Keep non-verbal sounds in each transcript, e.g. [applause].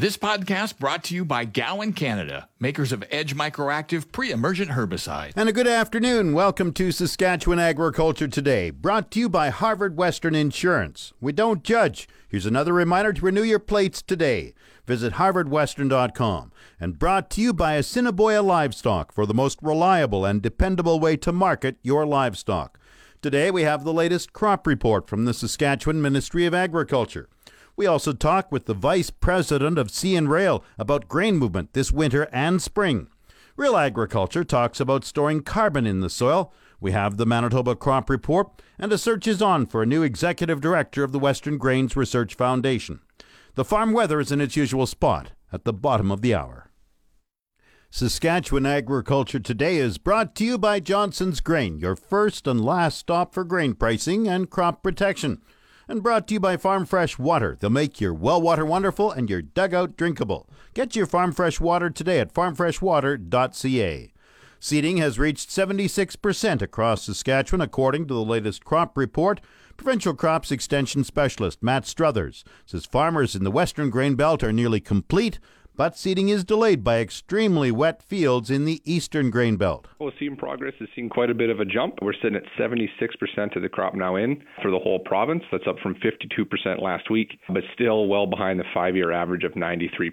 This podcast brought to you by Gowan Canada, makers of Edge Microactive pre-emergent herbicide. And a good afternoon. Welcome to Saskatchewan Agriculture Today, brought to you by Harvard Western Insurance. We don't judge. Here's another reminder to renew your plates today. Visit harvardwestern.com and brought to you by Assiniboia Livestock for the most reliable and dependable way to market your livestock. Today we have the latest crop report from the Saskatchewan Ministry of Agriculture. We also talk with the Vice President of CN Rail about grain movement this winter and spring. Real Agriculture talks about storing carbon in the soil. We have the Manitoba Crop Report, and a search is on for a new executive director of the Western Grains Research Foundation. The farm weather is in its usual spot at the bottom of the hour. Saskatchewan Agriculture Today is brought to you by Johnson's Grain, your first and last stop for grain pricing and crop protection and brought to you by Farm Fresh Water. They'll make your well water wonderful and your dugout drinkable. Get your Farm Fresh Water today at farmfreshwater.ca. Seeding has reached 76% across Saskatchewan, according to the latest crop report. Provincial Crops Extension Specialist Matt Struthers says farmers in the Western Grain Belt are nearly complete but seeding is delayed by extremely wet fields in the eastern grain belt. Well, seeding progress has seen quite a bit of a jump. We're sitting at 76% of the crop now in for the whole province. That's up from 52% last week, but still well behind the five year average of 93%.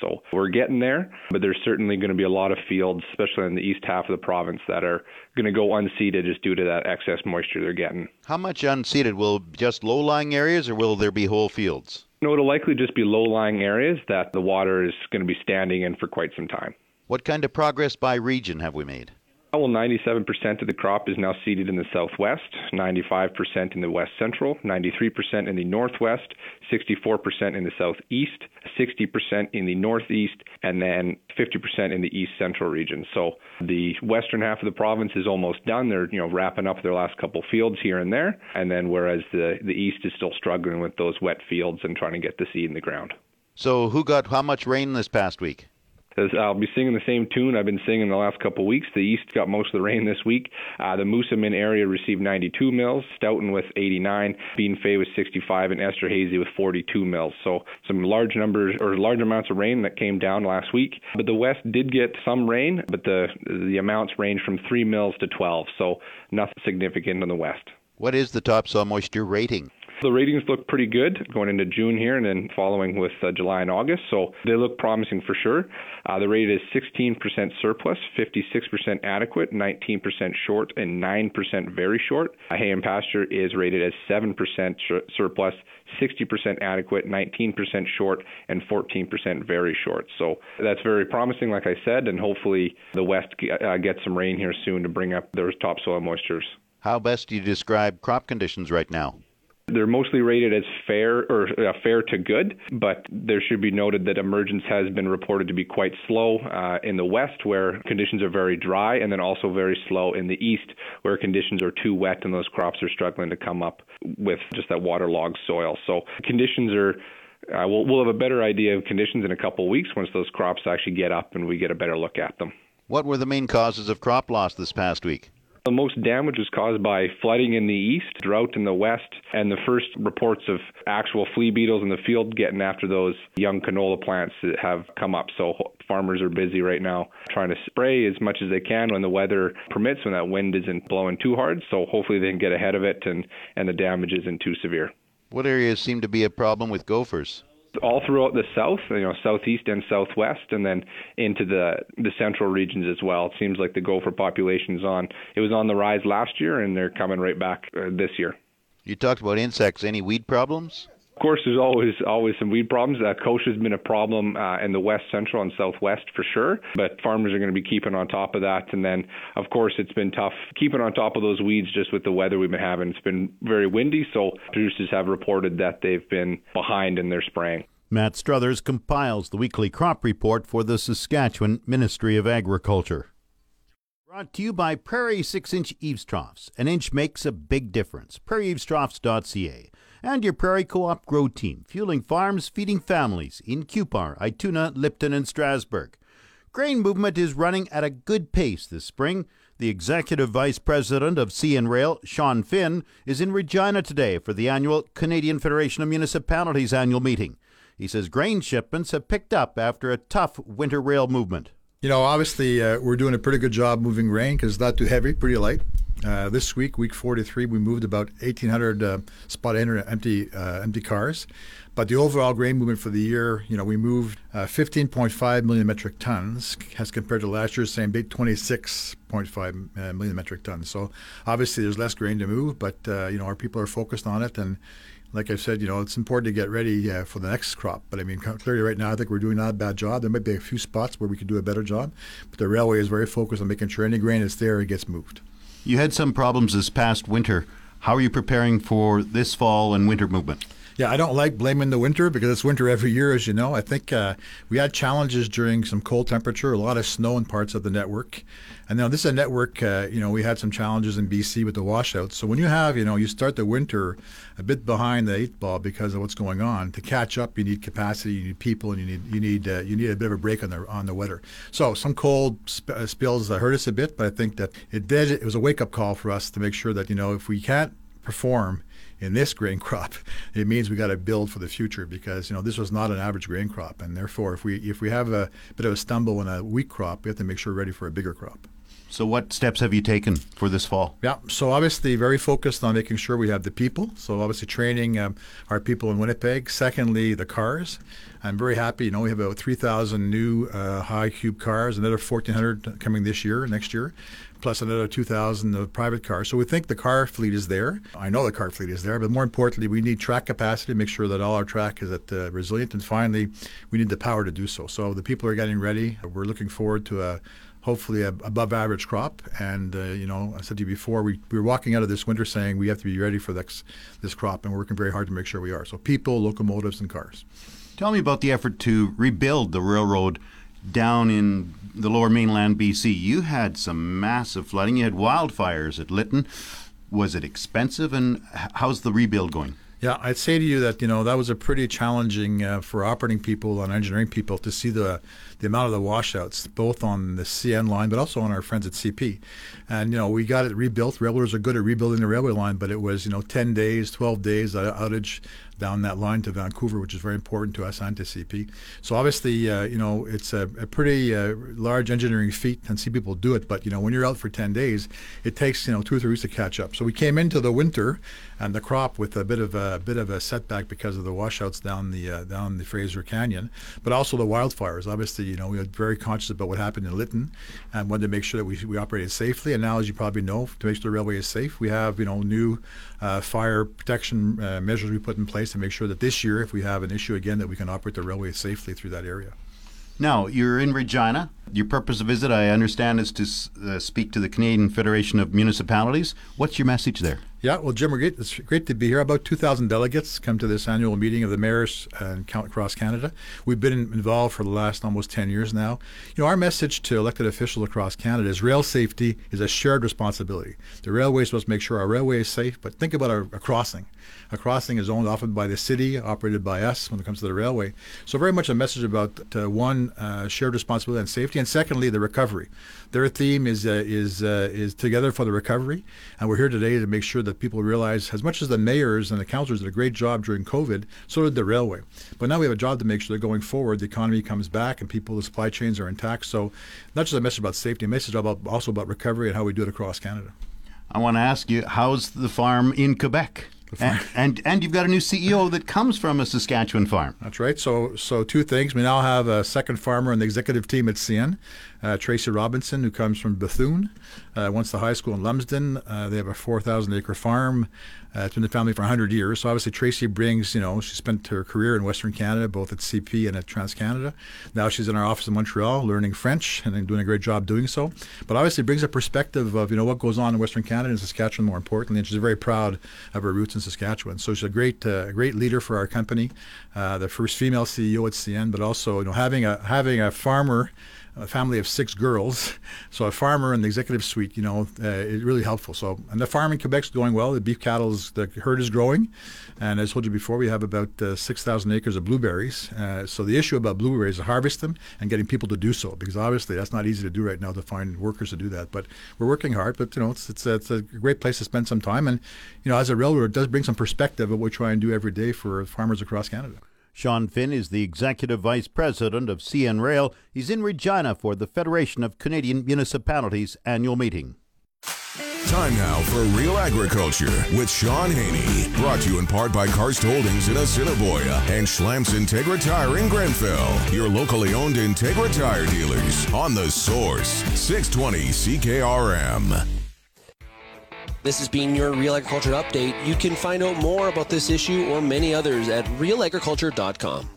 So we're getting there, but there's certainly going to be a lot of fields, especially in the east half of the province, that are going to go unseeded just due to that excess moisture they're getting. How much unseeded? Will just low lying areas or will there be whole fields? No, it'll likely just be low lying areas that the water is going to be standing in for quite some time. What kind of progress by region have we made? Well, 97% of the crop is now seeded in the southwest, 95% in the west central, 93% in the northwest, 64% in the southeast, 60% in the northeast, and then 50% in the east central region. So the western half of the province is almost done. They're you know wrapping up their last couple fields here and there, and then whereas the the east is still struggling with those wet fields and trying to get the seed in the ground. So who got how much rain this past week? I'll be singing the same tune I've been singing the last couple weeks. The East got most of the rain this week. Uh, the Moosomin area received 92 mils, Stoughton with 89, Bienfait with 65, and Esterhazy with 42 mils. So some large numbers or large amounts of rain that came down last week. But the West did get some rain, but the the amounts range from 3 mils to 12, so nothing significant in the West. What is the topsoil moisture rating? The ratings look pretty good going into June here and then following with uh, July and August, so they look promising for sure. Uh, the rate is 16% surplus, 56% adequate, 19% short, and 9% very short. Uh, hay and pasture is rated as 7% sh- surplus, 60% adequate, 19% short, and 14% very short. So that's very promising, like I said, and hopefully the West uh, gets some rain here soon to bring up those topsoil moistures. How best do you describe crop conditions right now? They're mostly rated as fair or uh, fair to good, but there should be noted that emergence has been reported to be quite slow uh, in the west, where conditions are very dry, and then also very slow in the east, where conditions are too wet and those crops are struggling to come up with just that waterlogged soil. So conditions are. Uh, we'll, we'll have a better idea of conditions in a couple of weeks once those crops actually get up and we get a better look at them. What were the main causes of crop loss this past week? The most damage was caused by flooding in the east, drought in the west, and the first reports of actual flea beetles in the field getting after those young canola plants that have come up. So farmers are busy right now trying to spray as much as they can when the weather permits, when that wind isn't blowing too hard. So hopefully they can get ahead of it and, and the damage isn't too severe. What areas seem to be a problem with gophers? All throughout the south, you know, southeast and southwest, and then into the the central regions as well. It seems like the gopher population's on. It was on the rise last year, and they're coming right back uh, this year. You talked about insects. Any weed problems? Course, there's always always some weed problems. Uh, kochia has been a problem uh, in the west central and southwest for sure, but farmers are going to be keeping on top of that. And then, of course, it's been tough keeping on top of those weeds just with the weather we've been having. It's been very windy, so producers have reported that they've been behind in their spraying. Matt Struthers compiles the weekly crop report for the Saskatchewan Ministry of Agriculture. Brought to you by Prairie 6 inch eaves troughs. An inch makes a big difference. PrairieEavesTroughs.ca. And your Prairie Co op Grow Team, fueling farms, feeding families in Cupar, Ituna, Lipton, and Strasbourg. Grain movement is running at a good pace this spring. The Executive Vice President of CN Rail, Sean Finn, is in Regina today for the annual Canadian Federation of Municipalities annual meeting. He says grain shipments have picked up after a tough winter rail movement. You know, obviously, uh, we're doing a pretty good job moving grain because it's not too heavy, pretty light. Uh, this week, week 43, we moved about 1,800 uh, spot empty uh, empty cars. But the overall grain movement for the year, you know, we moved uh, 15.5 million metric tons as compared to last year's same date, 26.5 uh, million metric tons. So obviously, there's less grain to move, but you know, our people are focused on it and like I said, you know, it's important to get ready uh, for the next crop. But I mean, clearly, right now, I think we're doing not a bad job. There might be a few spots where we could do a better job, but the railway is very focused on making sure any grain that's there it gets moved. You had some problems this past winter. How are you preparing for this fall and winter movement? Yeah, I don't like blaming the winter because it's winter every year, as you know. I think uh, we had challenges during some cold temperature, a lot of snow in parts of the network. And now this is a network, uh, you know, we had some challenges in BC with the washouts. So when you have, you know, you start the winter a bit behind the eight ball because of what's going on, to catch up, you need capacity, you need people, and you need you need uh, you need a bit of a break on the on the weather. So some cold sp- uh, spills hurt us a bit, but I think that it did. It was a wake up call for us to make sure that you know if we can't perform in this [laughs] grain crop, it means we got to build for the future because you know this was not an average grain crop, and therefore if we if we have a bit of a stumble in a weak crop, we have to make sure we're ready for a bigger crop. So, what steps have you taken for this fall? Yeah, so obviously, very focused on making sure we have the people. So, obviously, training um, our people in Winnipeg. Secondly, the cars. I'm very happy. You know, we have about 3,000 new uh, high cube cars, another 1,400 coming this year, next year, plus another 2,000 of private cars. So we think the car fleet is there. I know the car fleet is there, but more importantly, we need track capacity to make sure that all our track is at uh, resilient. And finally, we need the power to do so. So the people are getting ready. We're looking forward to a hopefully a above average crop. And uh, you know, I said to you before, we, we were walking out of this winter saying we have to be ready for this this crop, and we're working very hard to make sure we are. So people, locomotives, and cars. Tell me about the effort to rebuild the railroad down in the lower mainland BC. You had some massive flooding. You had wildfires at Lytton. Was it expensive, and how's the rebuild going? Yeah, I'd say to you that you know that was a pretty challenging uh, for operating people and engineering people to see the the amount of the washouts, both on the CN line, but also on our friends at CP. And you know we got it rebuilt. Railroaders are good at rebuilding the railway line, but it was you know 10 days, 12 days outage down that line to Vancouver, which is very important to us and to CP. So obviously, uh, you know, it's a, a pretty uh, large engineering feat, and see people do it. But you know, when you're out for 10 days, it takes you know two or three weeks to catch up. So we came into the winter and the crop with a bit of a, a bit of a setback because of the washouts down the uh, down the Fraser Canyon, but also the wildfires. Obviously, you know, we were very conscious about what happened in Lytton and wanted to make sure that we, we operated safely. And now, as you probably know, to make sure the railway is safe, we have you know new uh, fire protection uh, measures we put in place to make sure that this year, if we have an issue again, that we can operate the railway safely through that area. Now, you're in Regina. Your purpose of visit, I understand, is to uh, speak to the Canadian Federation of Municipalities. What's your message there? Yeah, well, Jim, great, it's great to be here. About 2,000 delegates come to this annual meeting of the mayors uh, across Canada. We've been involved for the last almost 10 years now. You know, our message to elected officials across Canada is rail safety is a shared responsibility. The railways must make sure our railway is safe, but think about our, a crossing. A crossing is owned often by the city, operated by us when it comes to the railway. So very much a message about uh, one uh, shared responsibility and safety, and secondly the recovery. Their theme is uh, is uh, is together for the recovery, and we're here today to make sure that people realize, as much as the mayors and the councillors did a great job during COVID, so did the railway. But now we have a job to make sure that going forward, the economy comes back and people, the supply chains are intact. So, not just a message about safety, a message about also about recovery and how we do it across Canada. I want to ask you, how's the farm in Quebec? And, [laughs] and, and you've got a new CEO that comes from a Saskatchewan farm. That's right. So so two things. We now have a second farmer on the executive team at CN, uh, Tracy Robinson, who comes from Bethune, uh, to high school in Lumsden. Uh, they have a 4,000 acre farm. Uh, it's been the family for 100 years. So obviously Tracy brings, you know, she spent her career in Western Canada, both at CP and at TransCanada. Now she's in our office in Montreal, learning French and doing a great job doing so. But obviously brings a perspective of, you know, what goes on in Western Canada and Saskatchewan, more importantly. And she's very proud of her roots in Saskatchewan. So she's a great, uh, great leader for our company, uh, the first female CEO at CN, but also you know having a having a farmer a family of six girls, [laughs] so a farmer in the executive suite, you know, uh, is really helpful. So, and the farm in Quebec's going well. The beef cattle, is the herd is growing, and as I told you before, we have about uh, six thousand acres of blueberries. Uh, so the issue about blueberries is harvest them and getting people to do so, because obviously that's not easy to do right now to find workers to do that. But we're working hard. But you know, it's it's, it's a great place to spend some time, and you know, as a railroad, it does bring some perspective of what we try and do every day for farmers across Canada. Sean Finn is the Executive Vice President of CN Rail. He's in Regina for the Federation of Canadian Municipalities annual meeting. Time now for Real Agriculture with Shaun Haney. Brought to you in part by Karst Holdings in Assiniboia and Schlamps Integra Tire in Grenfell. Your locally owned Integra Tire dealers on the source 620 CKRM. This has been your Real Agriculture Update. You can find out more about this issue or many others at realagriculture.com.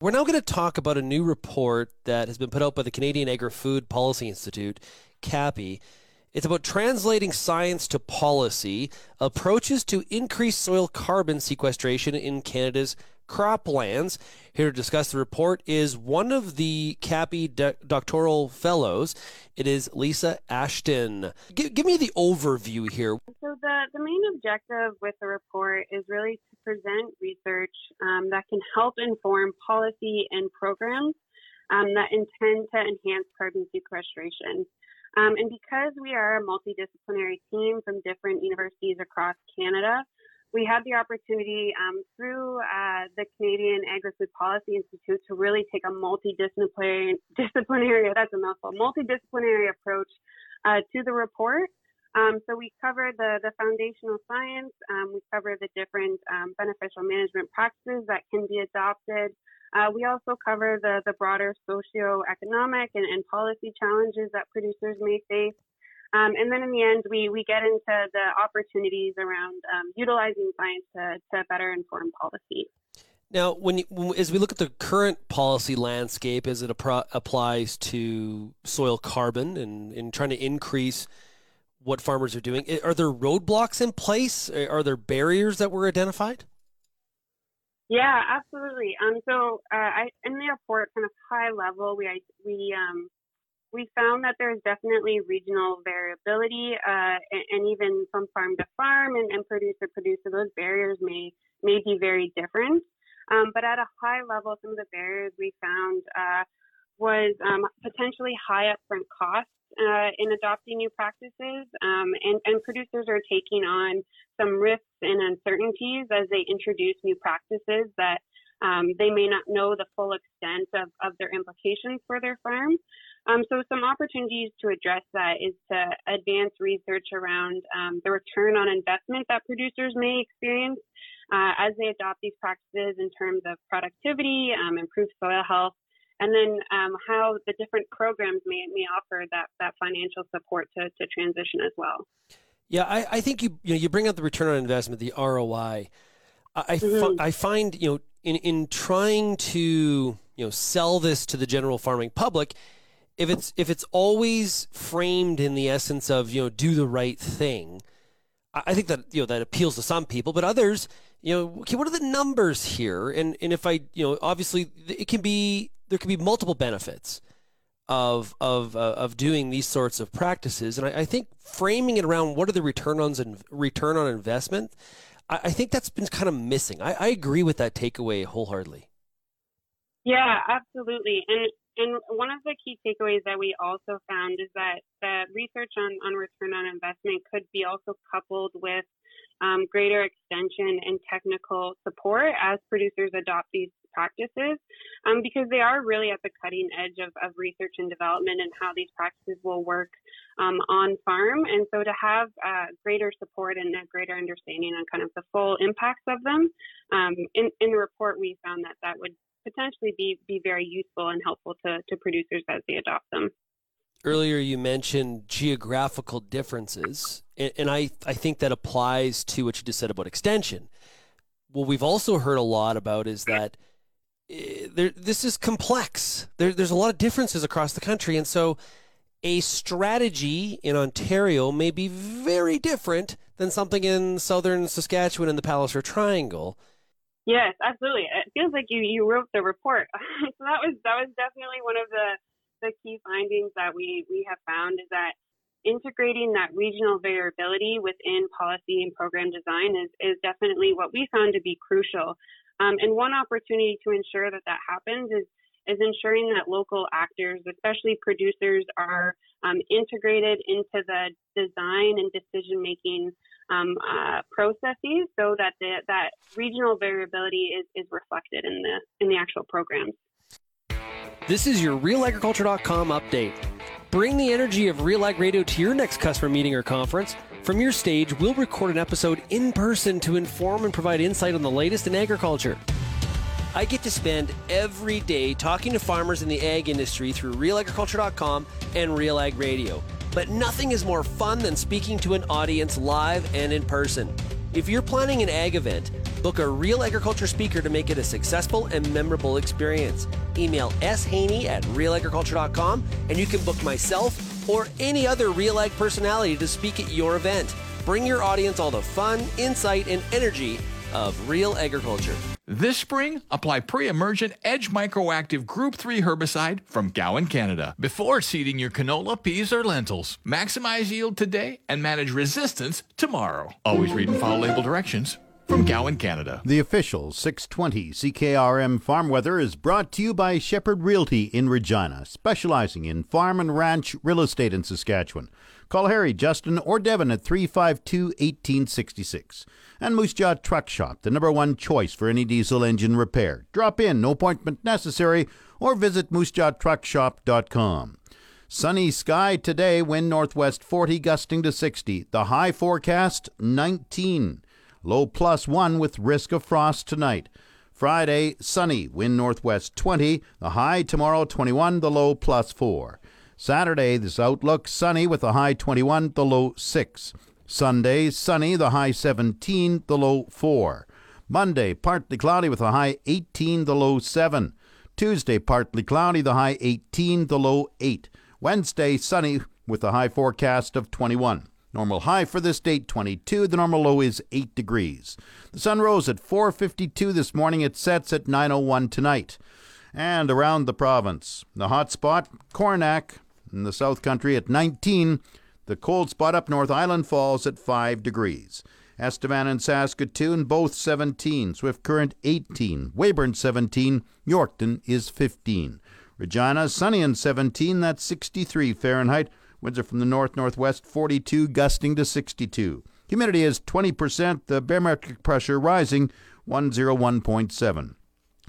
We're now going to talk about a new report that has been put out by the Canadian Agri Food Policy Institute, CAPI. It's about translating science to policy, approaches to increase soil carbon sequestration in Canada's croplands. Here to discuss the report is one of the CAPI doctoral fellows. It is Lisa Ashton. G- give me the overview here. So, the, the main objective with the report is really to present research um, that can help inform policy and programs um, that intend to enhance carbon sequestration. Um, and because we are a multidisciplinary team from different universities across Canada, we had the opportunity um, through uh, the Canadian Agri-Food Policy Institute to really take a multidisciplinary, disciplinary, that's a mouthful, multidisciplinary approach uh, to the report. Um, so we cover the, the foundational science, um, we cover the different um, beneficial management practices that can be adopted. Uh, we also cover the, the broader socioeconomic and, and policy challenges that producers may face. Um, and then in the end, we, we get into the opportunities around um, utilizing science to, to better inform policy. Now, when, you, as we look at the current policy landscape as it appro- applies to soil carbon and, and trying to increase what farmers are doing, are there roadblocks in place? Are there barriers that were identified? Yeah, absolutely. Um, so uh, I, in the report, kind of high level, we we um, we found that there's definitely regional variability, uh, and, and, even from farm to farm and, and producer to producer, those barriers may may be very different. Um, but at a high level, some of the barriers we found uh, was um, potentially high upfront costs uh, in adopting new practices, um, and, and producers are taking on some risks and uncertainties as they introduce new practices that um, they may not know the full extent of, of their implications for their farm. Um, so some opportunities to address that is to advance research around um, the return on investment that producers may experience uh, as they adopt these practices in terms of productivity, um, improved soil health, and then um, how the different programs may, may offer that, that financial support to, to transition as well. Yeah, I, I think you you know you bring up the return on investment, the ROI. I, mm-hmm. I find you know in in trying to you know sell this to the general farming public, if it's if it's always framed in the essence of you know do the right thing, I think that you know that appeals to some people, but others, you know, okay, what are the numbers here? And and if I you know obviously it can be there can be multiple benefits of of uh, of doing these sorts of practices, and I, I, think framing it around what are the return on return on investment, I, I think that's been kind of missing. I, I agree with that takeaway wholeheartedly. Yeah, absolutely, and and one of the key takeaways that we also found is that the research on, on return on investment could be also coupled with um, greater extension and technical support as producers adopt these practices um, because they are really at the cutting edge of, of, research and development and how these practices will work um, on farm. And so to have uh, greater support and a greater understanding on kind of the full impacts of them, um, in, in the report we found that that would potentially be, be very useful and helpful to, to producers as they adopt them. Earlier, you mentioned geographical differences, and, and I, I think that applies to what you just said about extension. What we've also heard a lot about is that eh, there, this is complex. There, there's a lot of differences across the country, and so a strategy in Ontario may be very different than something in southern Saskatchewan in the Palliser Triangle. Yes, absolutely. It feels like you, you wrote the report. [laughs] so that was that was definitely one of the the key findings that we, we have found is that integrating that regional variability within policy and program design is, is definitely what we found to be crucial. Um, and one opportunity to ensure that that happens is is ensuring that local actors, especially producers, are um, integrated into the design and decision making um, uh, processes, so that the, that regional variability is, is reflected in the in the actual programs. This is your RealAgriculture.com update. Bring the energy of Real Ag Radio to your next customer meeting or conference. From your stage, we'll record an episode in person to inform and provide insight on the latest in agriculture. I get to spend every day talking to farmers in the ag industry through realagriculture.com and Real Ag Radio. But nothing is more fun than speaking to an audience live and in person. If you're planning an ag event, book a real agriculture speaker to make it a successful and memorable experience. Email shaney at realagriculture.com and you can book myself or any other Real Ag personality to speak at your event. Bring your audience all the fun, insight, and energy of real agriculture. This spring, apply pre-emergent Edge Microactive Group 3 herbicide from Gowan, Canada, before seeding your canola, peas, or lentils. Maximize yield today and manage resistance tomorrow. Always read and follow label directions from Gowan, Canada. The official 620 CKRM farm weather is brought to you by Shepherd Realty in Regina, specializing in farm and ranch real estate in Saskatchewan. Call Harry, Justin, or Devin at 352 1866. And Moose Jaw Truck Shop, the number one choice for any diesel engine repair. Drop in, no appointment necessary, or visit moosejawtruckshop.com. Sunny sky today, wind northwest 40, gusting to 60. The high forecast 19. Low plus 1 with risk of frost tonight. Friday, sunny, wind northwest 20. The high tomorrow 21, the low plus 4. Saturday, this outlook sunny with a high 21, the low 6. Sunday, sunny, the high 17, the low 4. Monday, partly cloudy with a high 18, the low 7. Tuesday, partly cloudy, the high 18, the low 8. Wednesday, sunny with a high forecast of 21. Normal high for this date 22. The normal low is 8 degrees. The sun rose at 4:52 this morning. It sets at 9:01 tonight. And around the province, the hot spot Coronach, in the South Country at 19. The cold spot up North Island Falls at 5 degrees. Estevan and Saskatoon both 17. Swift Current 18. Weyburn 17. Yorkton is 15. Regina sunny and 17. That's 63 Fahrenheit. Winds are from the north northwest 42, gusting to 62. Humidity is 20%. The barometric pressure rising 101.7.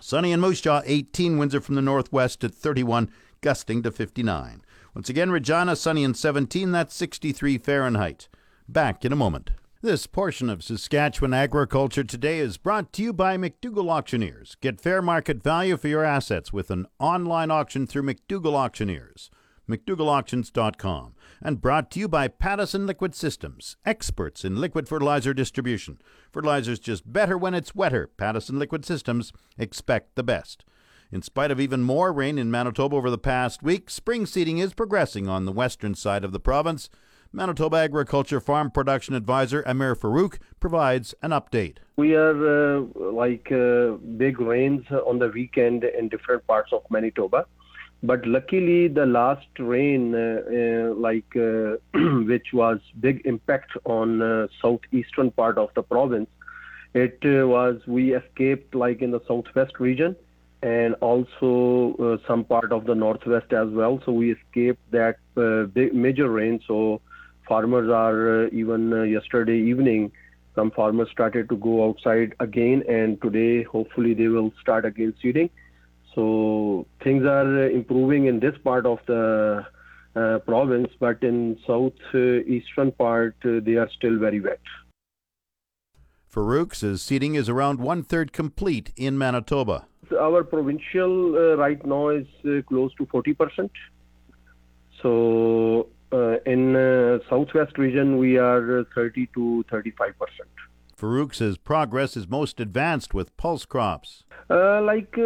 Sunny in Moose Jaw 18. Winds are from the northwest at 31, gusting to 59. Once again, Regina, sunny and 17, that's 63 Fahrenheit. Back in a moment. This portion of Saskatchewan Agriculture Today is brought to you by McDougall Auctioneers. Get fair market value for your assets with an online auction through McDougall Auctioneers. McDougallAuctions.com. And brought to you by Pattison Liquid Systems, experts in liquid fertilizer distribution. Fertilizer's just better when it's wetter. Pattison Liquid Systems expect the best. In spite of even more rain in Manitoba over the past week, spring seeding is progressing on the western side of the province. Manitoba Agriculture Farm Production Advisor Amir Farouk provides an update. We are uh, like uh, big rains on the weekend in different parts of Manitoba. But luckily, the last rain, uh, uh like uh, [clears throat] which was big impact on uh, southeastern part of the province, it was we escaped like in the southwest region and also uh, some part of the northwest as well. So we escaped that uh, big, major rain. So farmers are uh, even uh, yesterday evening, some farmers started to go outside again, and today hopefully they will start again seeding. So things are uh, improving in this part of the uh, province, but in southeastern part they are still very wet. Farouk says seeding is around one third complete in Manitoba our provincial uh, right now is uh, close to 40%. So uh, in uh, southwest region, we are uh, 30 to 35%. Farouk says progress is most advanced with pulse crops. Uh, like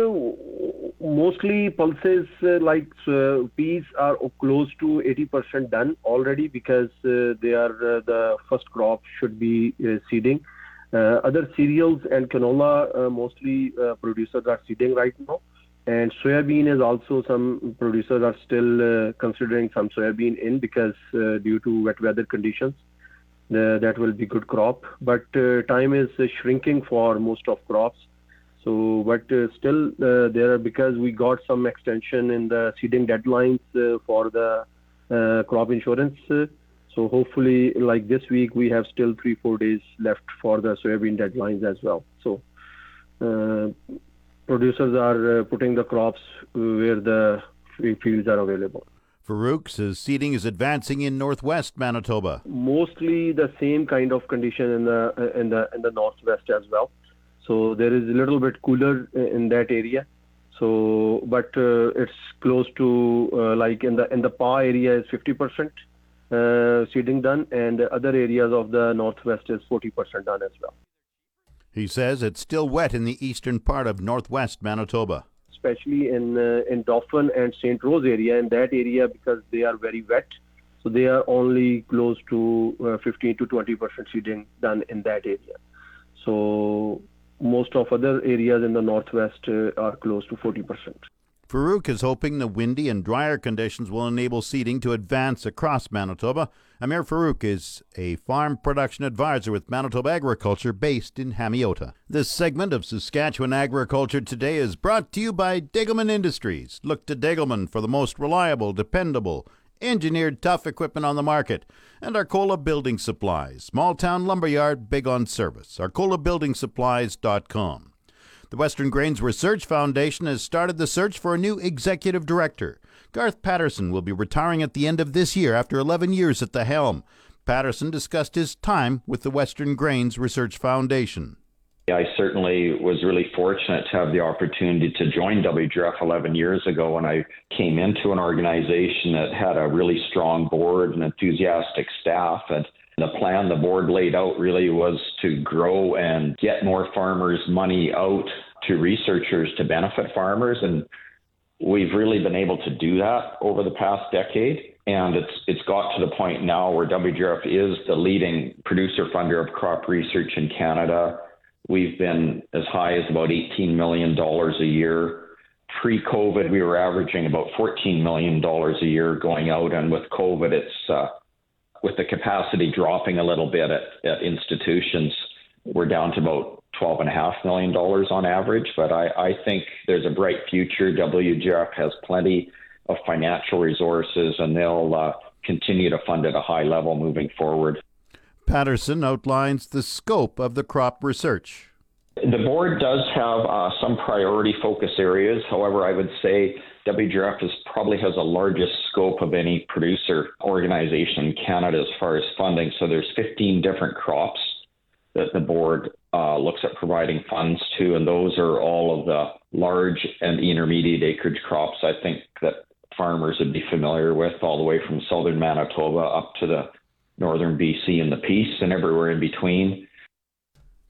mostly pulses uh, like uh, peas are close to 80% done already because uh, they are uh, the first crop should be uh, seeding. Uh, other cereals and canola mostly producers are seeding right now. And soybean is also some producers are still considering some soybean in because due to wet weather conditions, that will be good crop. But time is shrinking for most of crops. So, but uh, still, uh, there are because we got some extension in the seeding deadlines uh, for the uh, crop insurance. Uh, so, hopefully, like this week, we have still three four days left for the soybean deadlines as well. So, uh, producers are putting the crops where the fields are available. Farouk says seeding is advancing in northwest Manitoba. Mostly the same kind of condition in the in the in the northwest as well. So there is a little bit cooler in that area. So, but uh, it's close to uh, like in the in the PA area is 50% uh, seeding done, and other areas of the northwest is 40% done as well. He says it's still wet in the eastern part of northwest Manitoba, especially in uh, in Dauphin and St. Rose area. In that area, because they are very wet, so they are only close to uh, 15 to 20% seeding done in that area. So most of other areas in the northwest uh, are close to 40%. Farouk is hoping the windy and drier conditions will enable seeding to advance across Manitoba. Amir Farouk is a farm production advisor with Manitoba Agriculture based in Hamiota. This segment of Saskatchewan Agriculture Today is brought to you by Degelman Industries. Look to Degelman for the most reliable, dependable, engineered tough equipment on the market, and Arcola Building Supplies, small town lumberyard, big on service. ArcolaBuildingSupplies.com. The Western Grains Research Foundation has started the search for a new executive director. Garth Patterson will be retiring at the end of this year after 11 years at the helm. Patterson discussed his time with the Western Grains Research Foundation. I certainly was really fortunate to have the opportunity to join WGRF 11 years ago when I came into an organization that had a really strong board and enthusiastic staff. And the plan the board laid out really was to grow and get more farmers' money out to researchers to benefit farmers. And we've really been able to do that over the past decade. And it's it's got to the point now where WGRF is the leading producer funder of crop research in Canada We've been as high as about $18 million a year. Pre COVID, we were averaging about $14 million a year going out. And with COVID, it's uh, with the capacity dropping a little bit at, at institutions, we're down to about $12.5 million on average. But I, I think there's a bright future. WGRF has plenty of financial resources, and they'll uh, continue to fund at a high level moving forward. Patterson outlines the scope of the crop research. The board does have uh, some priority focus areas. However, I would say WGRF is, probably has the largest scope of any producer organization in Canada as far as funding. So there's 15 different crops that the board uh, looks at providing funds to, and those are all of the large and intermediate acreage crops. I think that farmers would be familiar with, all the way from southern Manitoba up to the northern BC and the Peace and everywhere in between.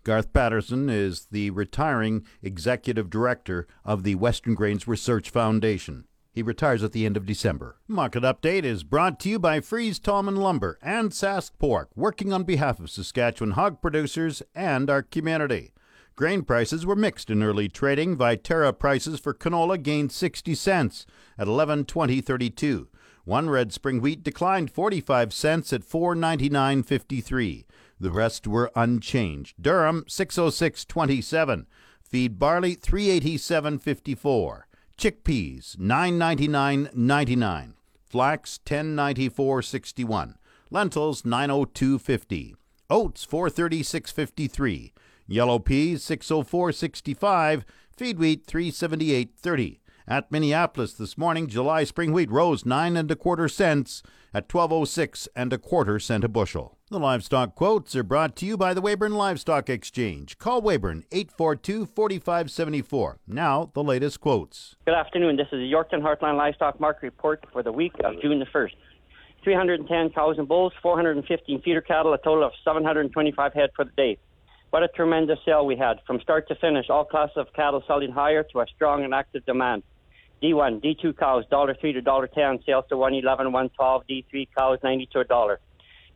Garth Patterson is the retiring executive director of the Western Grains Research Foundation. He retires at the end of December. Market Update is brought to you by Fries Tallman Lumber and Sask Pork, working on behalf of Saskatchewan hog producers and our community. Grain prices were mixed in early trading. Viterra prices for canola gained 60 cents at 11.20.32. One red spring wheat declined 45 cents at 4.99.53. The rest were unchanged. Durum 606.27. Feed barley 387.54. Chickpeas 999.99. Flax 1094.61. Lentils 902.50. Oats 436.53. Yellow peas 604.65. Feed wheat 378.30. At Minneapolis this morning, July spring wheat rose nine and a quarter cents at 12.06 and a quarter cent a bushel. The livestock quotes are brought to you by the Weyburn Livestock Exchange. Call Weyburn 842-4574. Now, the latest quotes. Good afternoon. This is the Yorkton Heartland Livestock Market Report for the week of June the 1st. 310 cows and bulls, 415 feeder cattle, a total of 725 head for the day. What a tremendous sale we had. From start to finish, all classes of cattle selling higher to a strong and active demand. D1, D2 cows, $1.03 to $1.10, sales to 111, 112, D3 cows, 90 to a dollar.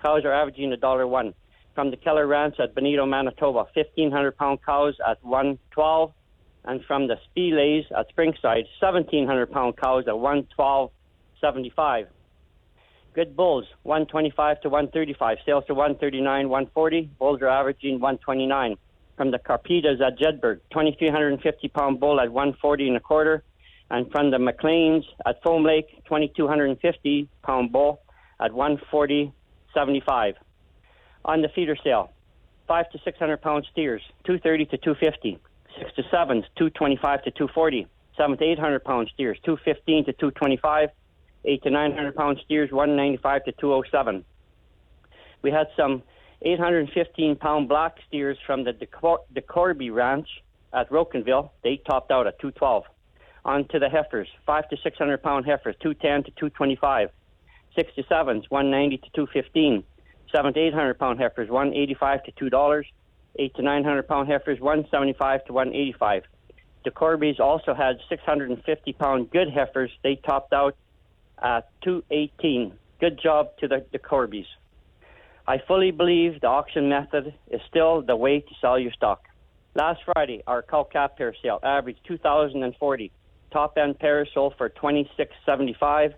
Cows are averaging a dollar one. From the Keller Ranch at Benito, Manitoba, 1,500 pound cows at 112, and from the Spilays at Springside, 1,700 pound cows at 112.75. Good bulls, 125 to 135, sales to 139, 140. Bulls are averaging 129. From the Carpitas at Jedburgh, 2,350 pound bull at 140 and a quarter, and from the McLeans at Foam Lake, 2,250 pound bull at 140.75. On the feeder sale, five to 600 pound steers, 230 to 250. Six to sevens, 225 to 240. Seven to 800 pound steers, 215 to 225 eight to nine hundred pound steers, one ninety five to two oh seven. We had some 815 pound black steers from the DeCorby Ranch at Rocanville. They topped out at 212. On to the heifers, five to 600 pound heifers, 210 to 225. Six to sevens, 190 to 215. Seven to 800 pound heifers, 185 to two dollars. Eight to 900 pound heifers, 175 to 185. The Corbys also had 650 pound good heifers. They topped out at 218. Good job to the, the Corbys. I fully believe the auction method is still the way to sell your stock. Last Friday, our cow calf pair sale averaged 2,040. Top end pairs sold for 26.75.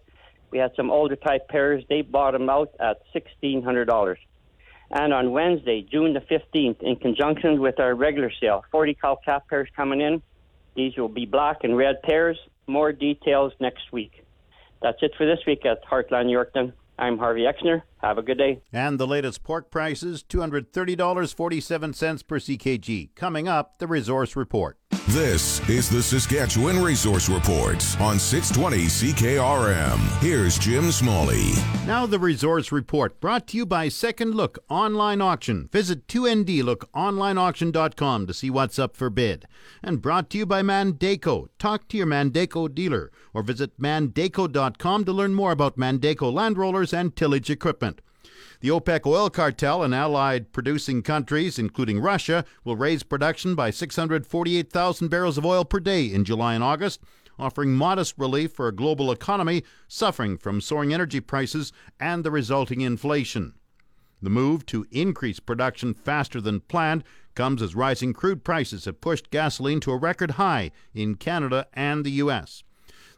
We had some older type pairs. They bottomed out at $1,600. And on Wednesday, June the 15th, in conjunction with our regular sale, 40 cow calf pairs coming in. These will be black and red pairs. More details next week. That's it for this week at Heartland Yorkton. I'm Harvey Exner. Have a good day. And the latest pork prices $230.47 per CKG. Coming up, the resource report. This is the Saskatchewan Resource Report on 620 CKRM. Here's Jim Smalley. Now, the Resource Report brought to you by Second Look Online Auction. Visit 2ndlookonlineauction.com to see what's up for bid. And brought to you by Mandako. Talk to your Mandako dealer or visit mandako.com to learn more about Mandako land rollers and tillage equipment. The OPEC oil cartel and allied producing countries, including Russia, will raise production by 648,000 barrels of oil per day in July and August, offering modest relief for a global economy suffering from soaring energy prices and the resulting inflation. The move to increase production faster than planned comes as rising crude prices have pushed gasoline to a record high in Canada and the U.S.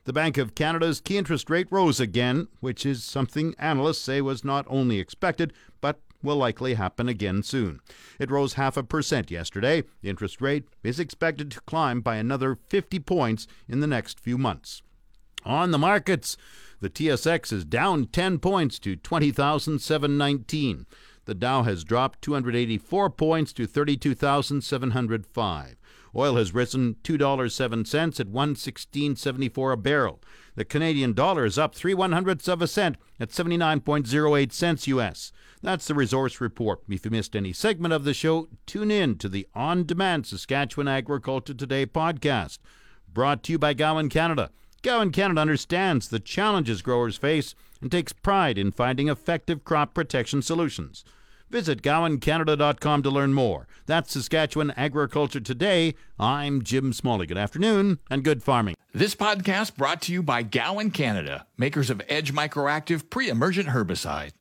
The Bank of Canada's key interest rate rose again, which is something analysts say was not only expected, but will likely happen again soon. It rose half a percent yesterday. The interest rate is expected to climb by another 50 points in the next few months. On the markets, the TSX is down 10 points to 20,719. The Dow has dropped 284 points to 32,705. Oil has risen $2.07 at 116.74 a barrel. The Canadian dollar is up 3 one hundredths of a cent at 79.08 cents US. That's the resource report. If you missed any segment of the show, tune in to the on demand Saskatchewan Agriculture Today podcast. Brought to you by Gowan Canada. Gowan Canada understands the challenges growers face and takes pride in finding effective crop protection solutions. Visit GowanCanada.com to learn more. That's Saskatchewan Agriculture Today. I'm Jim Smalley. Good afternoon and good farming. This podcast brought to you by Gowan Canada, makers of Edge Microactive pre emergent herbicide.